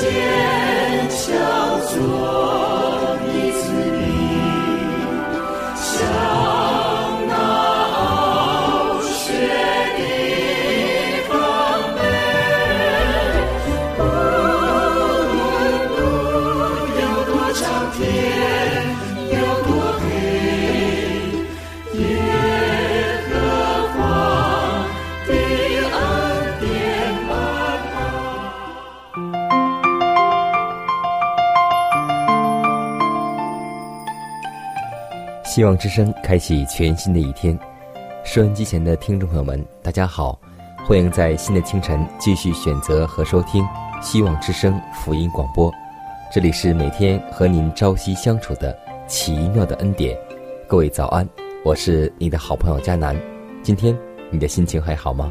坚强做。希望之声开启全新的一天，收音机前的听众朋友们，大家好，欢迎在新的清晨继续选择和收听希望之声福音广播。这里是每天和您朝夕相处的奇妙的恩典。各位早安，我是你的好朋友佳楠。今天你的心情还好吗？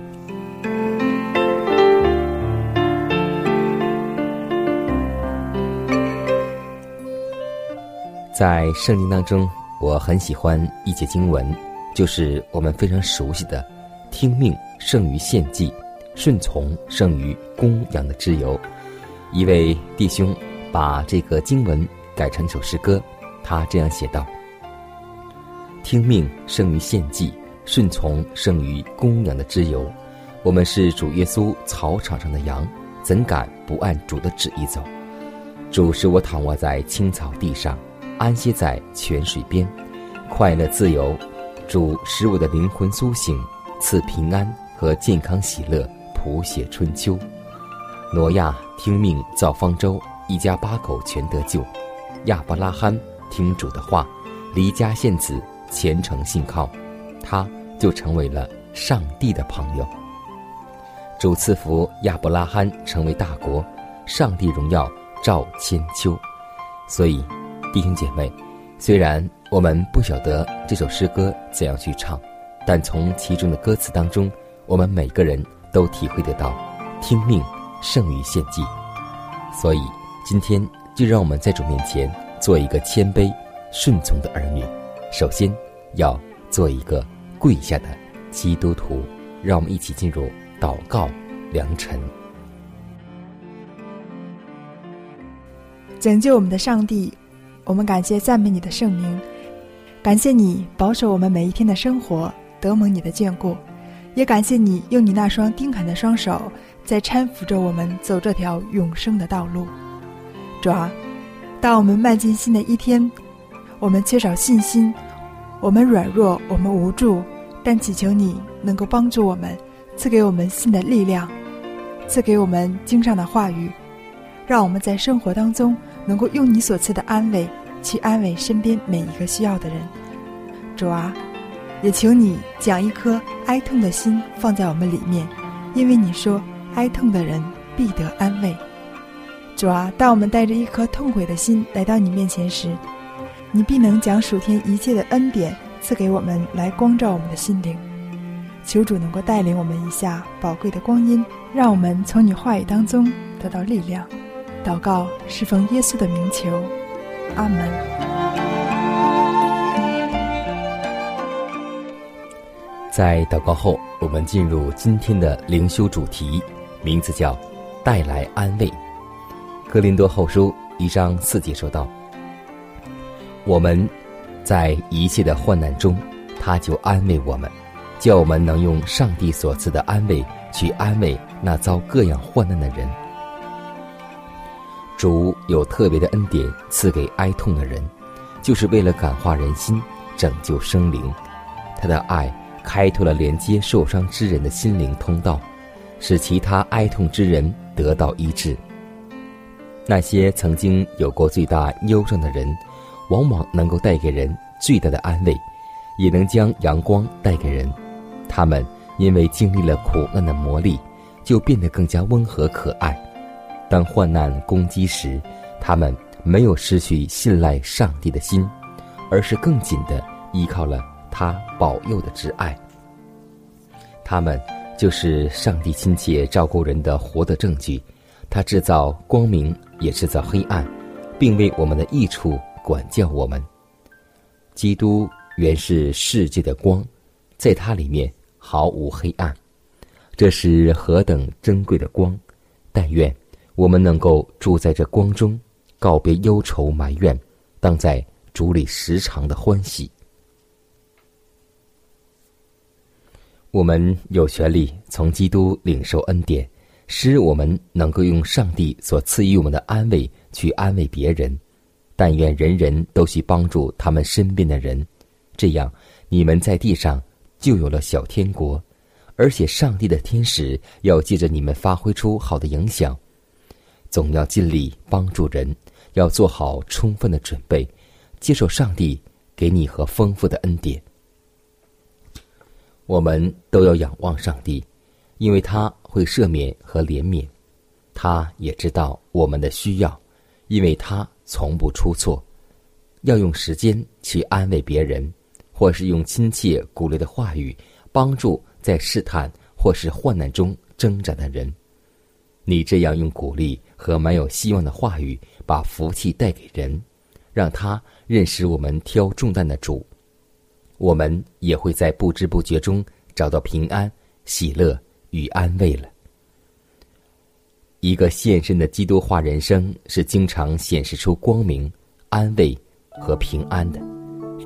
在圣经当中。我很喜欢一节经文，就是我们非常熟悉的“听命胜于献祭，顺从胜于供养”的之由。一位弟兄把这个经文改成一首诗歌，他这样写道：“听命胜于献祭，顺从胜于供养的之由。我们是主耶稣草场上的羊，怎敢不按主的旨意走？主使我躺卧在青草地上。”安歇在泉水边，快乐自由。主使我的灵魂苏醒，赐平安和健康喜乐，谱写春秋。挪亚听命造方舟，一家八口全得救。亚伯拉罕听主的话，离家献子，虔诚信靠，他就成为了上帝的朋友。主赐福亚伯拉罕成为大国，上帝荣耀照千秋。所以。弟兄姐妹，虽然我们不晓得这首诗歌怎样去唱，但从其中的歌词当中，我们每个人都体会得到听命胜于献祭。所以，今天就让我们在主面前做一个谦卑、顺从的儿女。首先，要做一个跪下的基督徒。让我们一起进入祷告良辰。拯救我们的上帝。我们感谢赞美你的圣名，感谢你保守我们每一天的生活得蒙你的眷顾，也感谢你用你那双钉痕的双手在搀扶着我们走这条永生的道路。主啊，当我们迈进新的一天，我们缺少信心，我们软弱，我们无助，但祈求你能够帮助我们，赐给我们新的力量，赐给我们经上的话语，让我们在生活当中能够用你所赐的安慰。去安慰身边每一个需要的人，主啊，也求你将一颗哀痛的心放在我们里面，因为你说哀痛的人必得安慰。主啊，当我们带着一颗痛悔的心来到你面前时，你必能将属天一切的恩典赐给我们，来光照我们的心灵。求主能够带领我们一下宝贵的光阴，让我们从你话语当中得到力量。祷告是奉耶稣的名求。阿门。在祷告后，我们进入今天的灵修主题，名字叫“带来安慰”。哥林多后书一章四节说道：“我们在一切的患难中，他就安慰我们，叫我们能用上帝所赐的安慰去安慰那遭各样患难的人。”主有特别的恩典赐给哀痛的人，就是为了感化人心、拯救生灵。他的爱开拓了连接受伤之人的心灵通道，使其他哀痛之人得到医治。那些曾经有过最大忧伤的人，往往能够带给人最大的安慰，也能将阳光带给人。他们因为经历了苦难的磨砺，就变得更加温和可爱。当患难攻击时，他们没有失去信赖上帝的心，而是更紧的依靠了他保佑的挚爱。他们就是上帝亲切照顾人的活的证据。他制造光明，也制造黑暗，并为我们的益处管教我们。基督原是世界的光，在它里面毫无黑暗。这是何等珍贵的光！但愿我们能够住在这光中，告别忧愁埋怨，当在主里时常的欢喜。我们有权利从基督领受恩典。使我们能够用上帝所赐予我们的安慰去安慰别人，但愿人人都去帮助他们身边的人，这样你们在地上就有了小天国，而且上帝的天使要借着你们发挥出好的影响。总要尽力帮助人，要做好充分的准备，接受上帝给你和丰富的恩典。我们都要仰望上帝。因为他会赦免和怜悯，他也知道我们的需要，因为他从不出错。要用时间去安慰别人，或是用亲切鼓励的话语帮助在试探或是患难中挣扎的人。你这样用鼓励和满有希望的话语，把福气带给人，让他认识我们挑重担的主，我们也会在不知不觉中找到平安、喜乐。与安慰了。一个献身的基督化人生是经常显示出光明、安慰和平安的。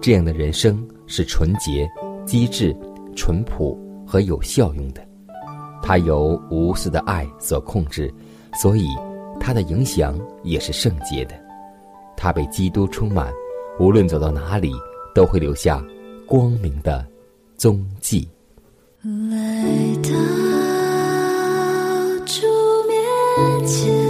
这样的人生是纯洁、机智、淳朴和有效用的。他由无私的爱所控制，所以他的影响也是圣洁的。他被基督充满，无论走到哪里，都会留下光明的踪迹。来到。前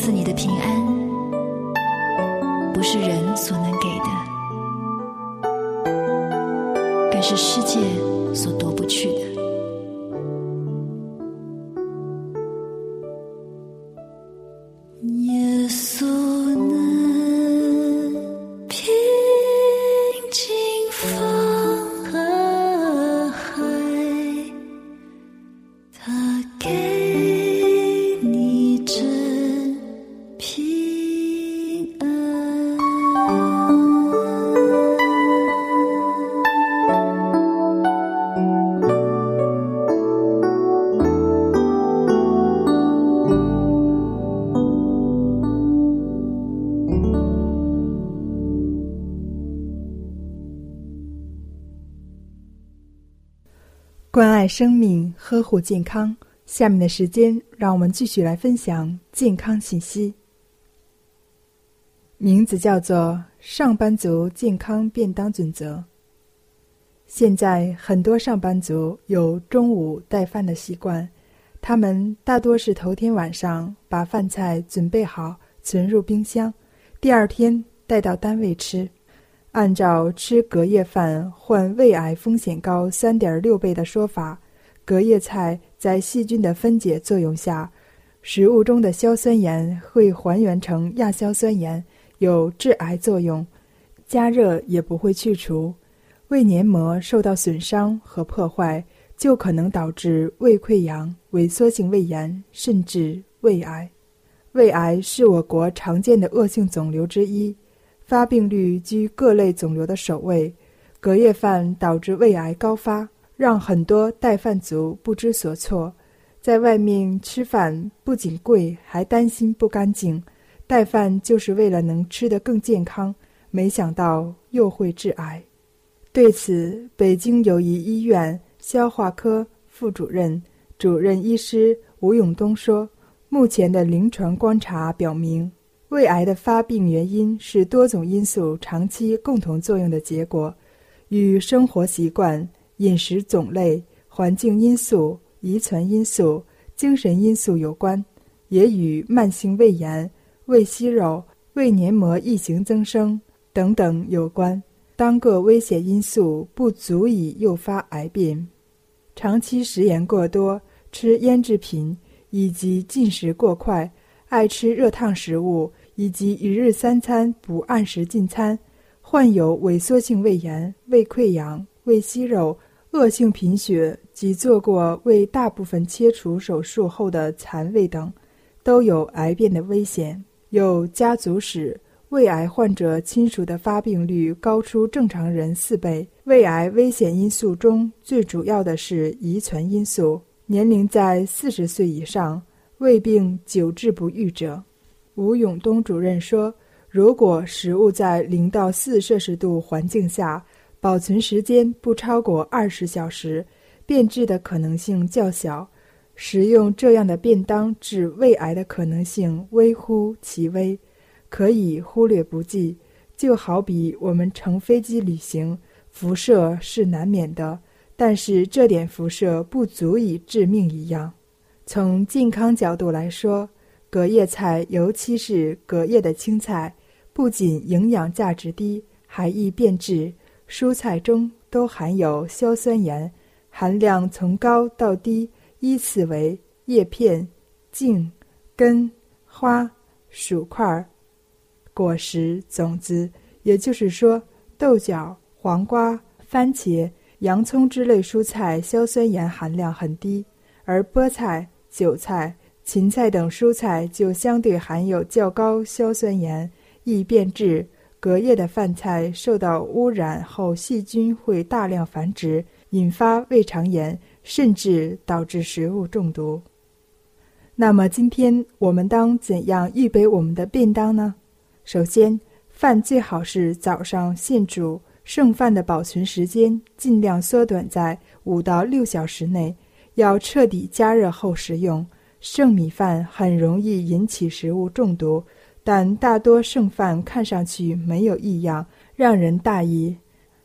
赐你的平安，不是人所能给的，更是世界所夺不去的。关爱生命，呵护健康。下面的时间，让我们继续来分享健康信息。名字叫做《上班族健康便当准则》。现在很多上班族有中午带饭的习惯，他们大多是头天晚上把饭菜准备好，存入冰箱，第二天带到单位吃。按照吃隔夜饭患胃癌风险高三点六倍的说法，隔夜菜在细菌的分解作用下，食物中的硝酸盐会还原成亚硝酸盐，有致癌作用。加热也不会去除，胃黏膜受到损伤和破坏，就可能导致胃溃疡、萎缩性胃炎，甚至胃癌。胃癌是我国常见的恶性肿瘤之一。发病率居各类肿瘤的首位，隔夜饭导致胃癌高发，让很多带饭族不知所措。在外面吃饭不仅贵，还担心不干净。带饭就是为了能吃得更健康，没想到又会致癌。对此，北京友谊医院消化科副主任、主任医师吴永东说：“目前的临床观察表明。”胃癌的发病原因是多种因素长期共同作用的结果，与生活习惯、饮食种类、环境因素、遗传因素、精神因素有关，也与慢性胃炎、胃息肉、胃黏膜异型增生等等有关。单个危险因素不足以诱发癌变，长期食盐过多、吃腌制品以及进食过快、爱吃热烫食物。以及一日三餐不按时进餐，患有萎缩性胃炎、胃溃疡、胃息肉、恶性贫血及做过胃大部分切除手术后的残胃等，都有癌变的危险。有家族史，胃癌患者亲属的发病率高出正常人四倍。胃癌危险因素中最主要的是遗传因素，年龄在四十岁以上，胃病久治不愈者。吴永东主任说：“如果食物在零到四摄氏度环境下保存时间不超过二十小时，变质的可能性较小。食用这样的便当致胃癌的可能性微乎其微，可以忽略不计。就好比我们乘飞机旅行，辐射是难免的，但是这点辐射不足以致命一样。从健康角度来说。”隔夜菜，尤其是隔夜的青菜，不仅营养价值低，还易变质。蔬菜中都含有硝酸盐，含量从高到低依次为叶片、茎、根、花、薯块、果实、种子。也就是说，豆角、黄瓜、番茄、洋葱之类蔬菜硝酸盐含量很低，而菠菜、韭菜。芹菜等蔬菜就相对含有较高硝酸盐，易变质。隔夜的饭菜受到污染后，细菌会大量繁殖，引发胃肠炎，甚至导致食物中毒。那么，今天我们当怎样预备我们的便当呢？首先，饭最好是早上现煮，剩饭的保存时间尽量缩短在五到六小时内，要彻底加热后食用。剩米饭很容易引起食物中毒，但大多剩饭看上去没有异样，让人大意。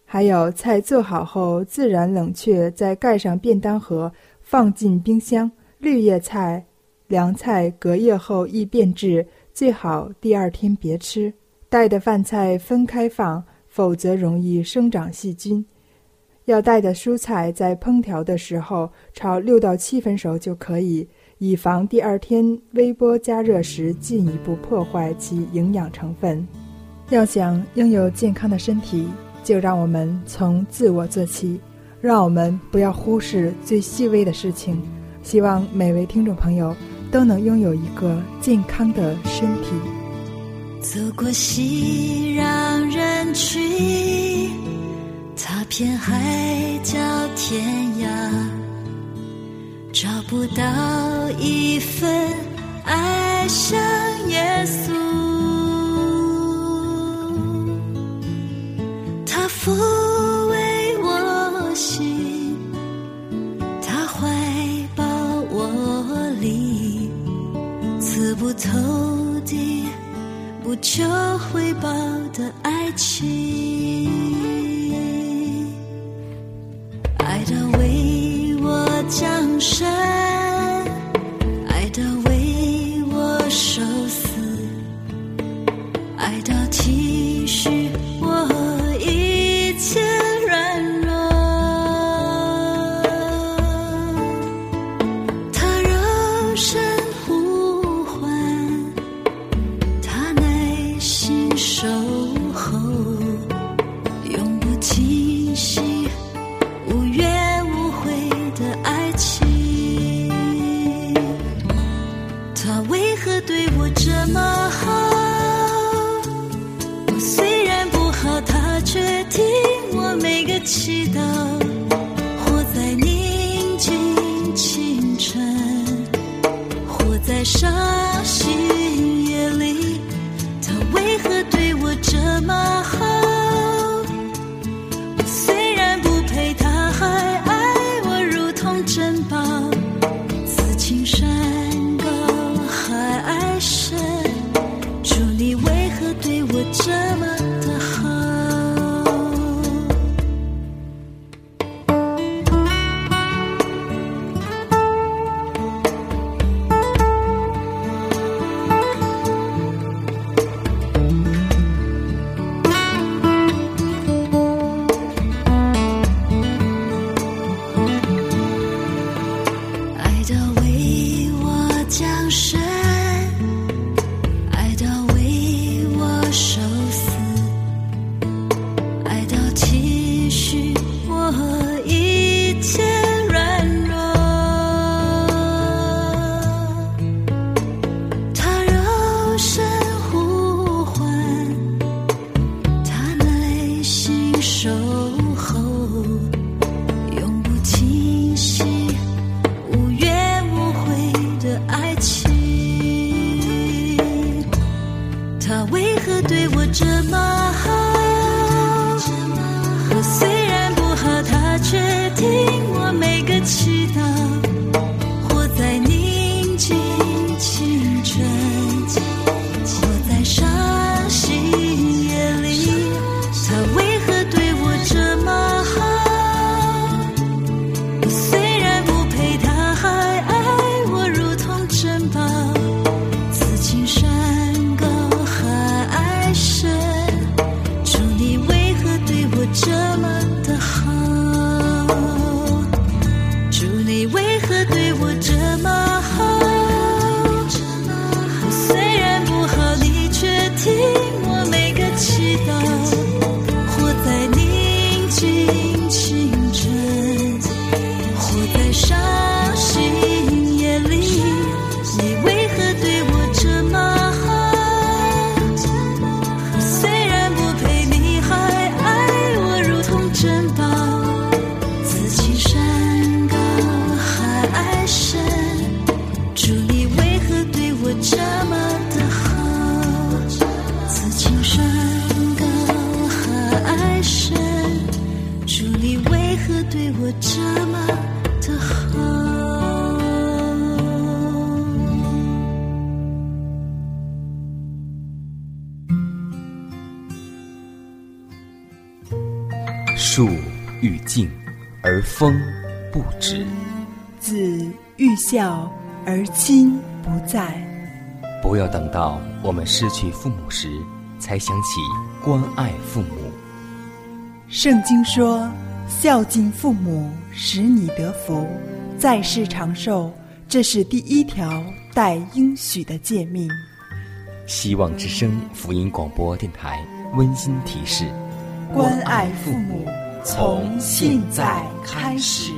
还有菜做好后自然冷却，再盖上便当盒，放进冰箱。绿叶菜、凉菜隔夜后易变质，最好第二天别吃。带的饭菜分开放，否则容易生长细菌。要带的蔬菜在烹调的时候炒六到七分熟就可以。以防第二天微波加热时进一步破坏其营养成分。要想拥有健康的身体，就让我们从自我做起，让我们不要忽视最细微的事情。希望每位听众朋友都能拥有一个健康的身体。走过熙攘人群，踏遍海角天涯。找不到一份爱像耶稣。他抚慰我心他怀抱我里刺不透的不求回报的爱情。深不好你却听止；子欲孝，而亲不在。不要等到我们失去父母时，才想起关爱父母。圣经说：“孝敬父母，使你得福，在世长寿。”这是第一条带应许的诫命。希望之声福音广播电台温馨提示：关爱父母。从现在开始，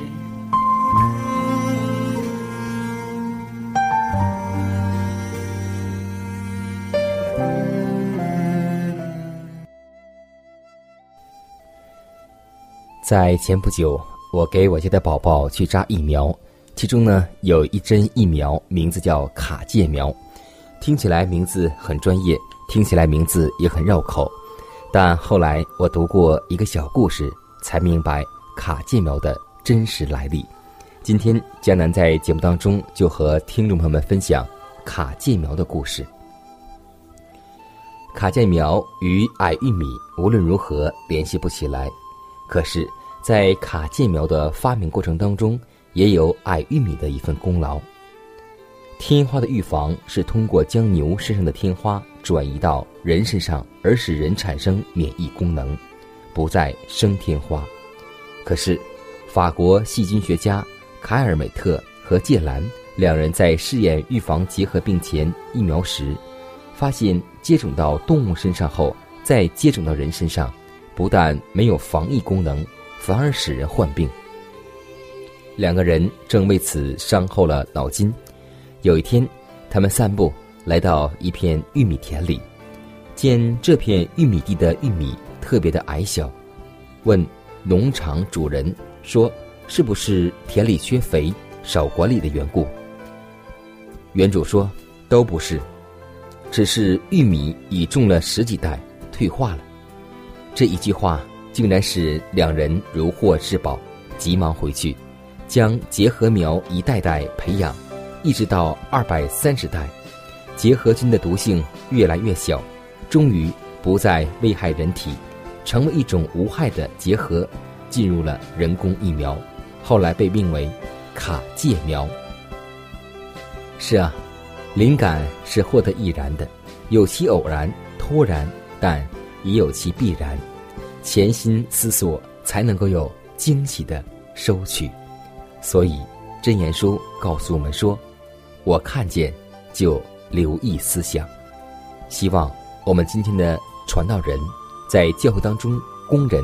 在前不久，我给我家的宝宝去扎疫苗，其中呢有一针疫苗，名字叫卡介苗，听起来名字很专业，听起来名字也很绕口，但后来我读过一个小故事。才明白卡介苗的真实来历。今天江南在节目当中就和听众朋友们分享卡介苗的故事。卡介苗与矮玉米无论如何联系不起来，可是，在卡介苗的发明过程当中，也有矮玉米的一份功劳。天花的预防是通过将牛身上的天花转移到人身上，而使人产生免疫功能，不再生天花。可是，法国细菌学家凯尔美特和介兰两人在试验预防结核病前疫苗时，发现接种到动物身上后再接种到人身上，不但没有防疫功能，反而使人患病。两个人正为此伤透了脑筋。有一天，他们散步来到一片玉米田里，见这片玉米地的玉米特别的矮小，问农场主人说：“是不是田里缺肥、少管理的缘故？”园主说：“都不是，只是玉米已种了十几代，退化了。”这一句话竟然使两人如获至宝，急忙回去，将结核苗一代代培养。一直到二百三十代，结核菌的毒性越来越小，终于不再危害人体，成为一种无害的结核，进入了人工疫苗，后来被命为卡介苗。是啊，灵感是获得易然的，有其偶然、突然，但也有其必然。潜心思索，才能够有惊喜的收取。所以，真言书告诉我们说。我看见，就留意思想。希望我们今天的传道人，在教会当中，工人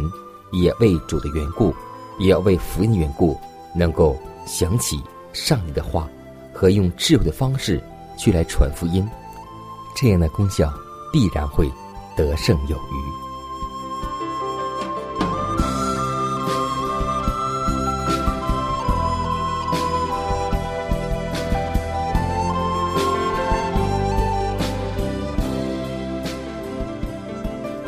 也为主的缘故，也要为福音的缘故，能够想起上帝的话，和用智慧的方式去来传福音，这样的功效必然会得胜有余。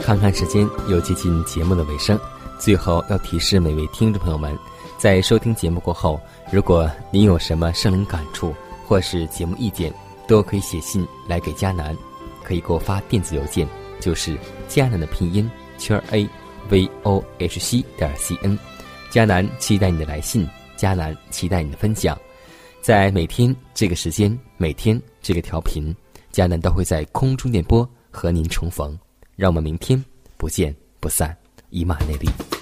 看看时间，又接近节目的尾声。最后要提示每位听众朋友们，在收听节目过后，如果您有什么生灵感触或是节目意见，都可以写信来给佳南，可以给我发电子邮件，就是迦南的拼音圈 a v o h c 点 c n。迦南期待你的来信，迦南期待你的分享。在每天这个时间，每天这个调频，迦南都会在空中电波和您重逢。让我们明天不见不散，以马内利。